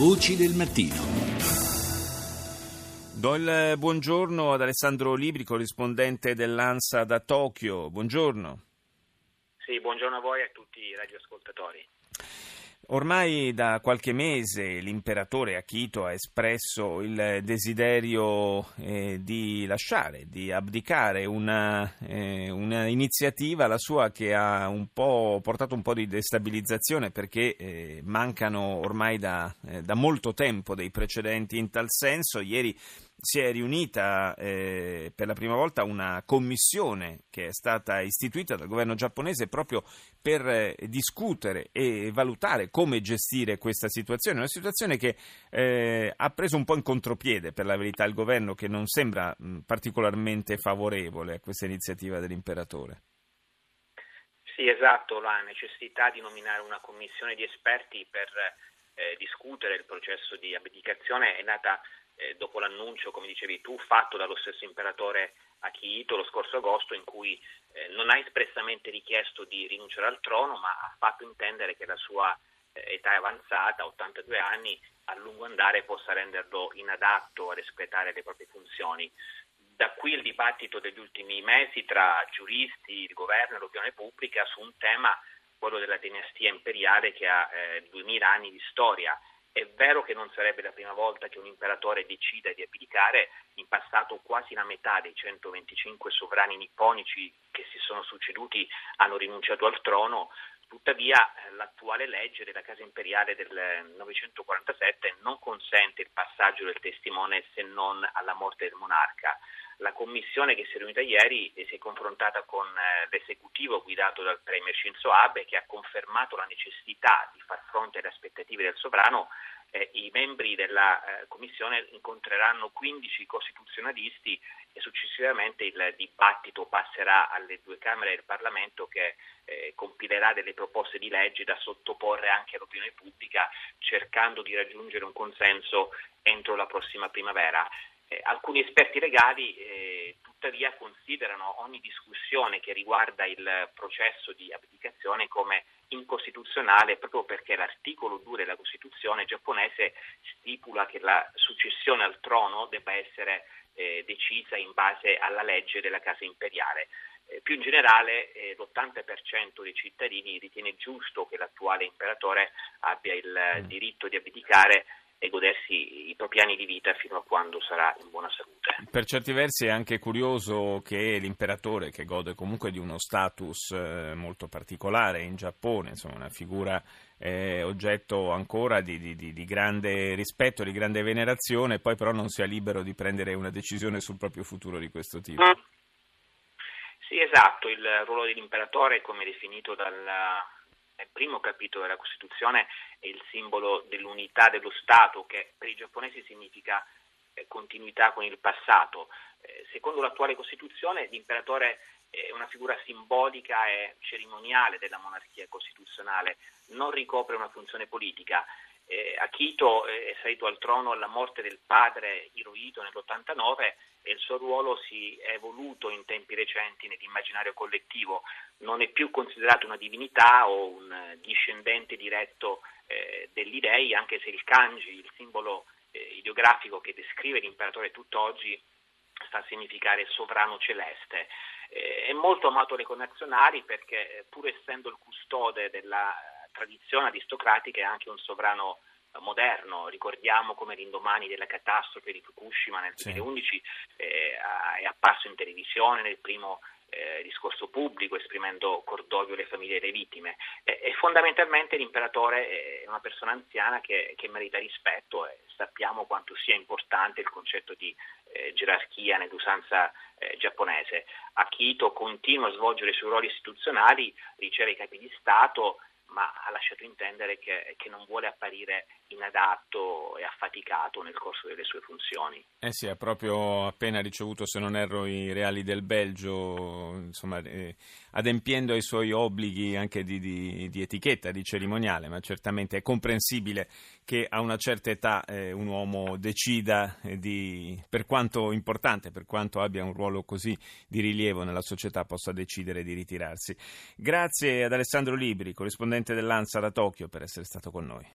Voci del mattino. Do il buongiorno ad Alessandro Libri, corrispondente dell'ANSA da Tokyo. Buongiorno. Sì, buongiorno a voi e a tutti i radioascoltatori. Ormai da qualche mese l'imperatore Akito ha espresso il desiderio eh, di lasciare, di abdicare una, eh, una, iniziativa, la sua, che ha un portato un po' di destabilizzazione perché eh, mancano ormai da, eh, da molto tempo dei precedenti in tal senso. Ieri si è riunita eh, per la prima volta una commissione che è stata istituita dal governo giapponese proprio per eh, discutere e valutare come gestire questa situazione, una situazione che eh, ha preso un po' in contropiede per la verità il governo che non sembra mh, particolarmente favorevole a questa iniziativa dell'imperatore. Sì, esatto, la necessità di nominare una commissione di esperti per eh, discutere il processo di abdicazione è nata eh, dopo l'annuncio, come dicevi tu, fatto dallo stesso imperatore Akihito lo scorso agosto, in cui eh, non ha espressamente richiesto di rinunciare al trono, ma ha fatto intendere che la sua eh, età avanzata, 82 anni, a lungo andare possa renderlo inadatto ad espletare le proprie funzioni. Da qui il dibattito degli ultimi mesi tra giuristi, il governo e l'opinione pubblica su un tema, quello della dinastia imperiale che ha eh, 2000 anni di storia è vero che non sarebbe la prima volta che un imperatore decida di abdicare, in passato quasi la metà dei 125 sovrani nipponici che si sono succeduti hanno rinunciato al trono, tuttavia eh, l'attuale legge della Casa Imperiale del 1947 non consente il passaggio del testimone se non alla morte del monarca. La commissione che si è riunita ieri si è confrontata con eh, l'esecutivo guidato dal Premier Shinzo Abe che ha confermato la necessità di far fronte alle aspettative del sovrano eh, i membri della eh, Commissione incontreranno 15 costituzionalisti e successivamente il dibattito passerà alle due Camere del Parlamento che eh, compilerà delle proposte di legge da sottoporre anche all'opinione pubblica cercando di raggiungere un consenso entro la prossima primavera. Eh, alcuni esperti legali eh, tuttavia considerano ogni discussione che riguarda il processo di abdicazione come incostituzionale proprio perché l'articolo 2 della Costituzione giapponese stipula che la successione al trono debba essere eh, decisa in base alla legge della Casa Imperiale. Eh, più in generale eh, l'80% dei cittadini ritiene giusto che l'attuale imperatore abbia il mm. diritto di abdicare e godersi i propri anni di vita fino a quando sarà in buona salute. Per certi versi è anche curioso che l'imperatore, che gode comunque di uno status eh, molto particolare in Giappone, insomma una figura eh, oggetto ancora di, di, di, grande rispetto, di grande venerazione, poi però non sia libero di prendere una decisione sul proprio futuro di questo tipo. Mm. Sì, esatto, il ruolo dell'imperatore, come definito dalla nel primo capitolo della Costituzione è il simbolo dell'unità dello Stato che per i giapponesi significa eh, continuità con il passato. Eh, secondo l'attuale Costituzione l'imperatore è una figura simbolica e cerimoniale della monarchia costituzionale, non ricopre una funzione politica. Eh, Akito è salito al trono alla morte del padre Hirohito nell'89 e il suo ruolo si è evoluto in tempi recenti nell'immaginario collettivo, non è più considerato una divinità o un discendente diretto eh, degli dei, anche se il kanji, il simbolo eh, ideografico che descrive l'imperatore tutt'oggi, sta a significare sovrano celeste. Eh, è molto amato dai connazionali perché eh, pur essendo il custode della tradizione aristocratica è anche un sovrano moderno, ricordiamo come l'indomani della catastrofe di Fukushima nel 2011 eh, è apparso in televisione nel primo eh, discorso pubblico esprimendo cordoglio alle famiglie delle vittime. E, e fondamentalmente l'imperatore è una persona anziana che, che, merita rispetto e sappiamo quanto sia importante il concetto di eh, gerarchia nell'usanza eh, giapponese. Akito continua a svolgere i suoi ruoli istituzionali, riceve i capi di Stato ma ha lasciato intendere che, che, non vuole apparire inadatto e affaticato nel corso delle sue funzioni. Eh sì, ha proprio appena ricevuto, se non erro, i reali del Belgio, insomma, eh, adempiendo ai suoi obblighi anche di, di, di, etichetta, di cerimoniale, ma certamente è comprensibile che a una certa età eh, un uomo decida, eh, di, per quanto importante, per quanto abbia un ruolo così di rilievo nella società, possa decidere di ritirarsi. Grazie ad Alessandro Libri, corrispondente dell'ANSA da Tokyo, per essere stato con noi.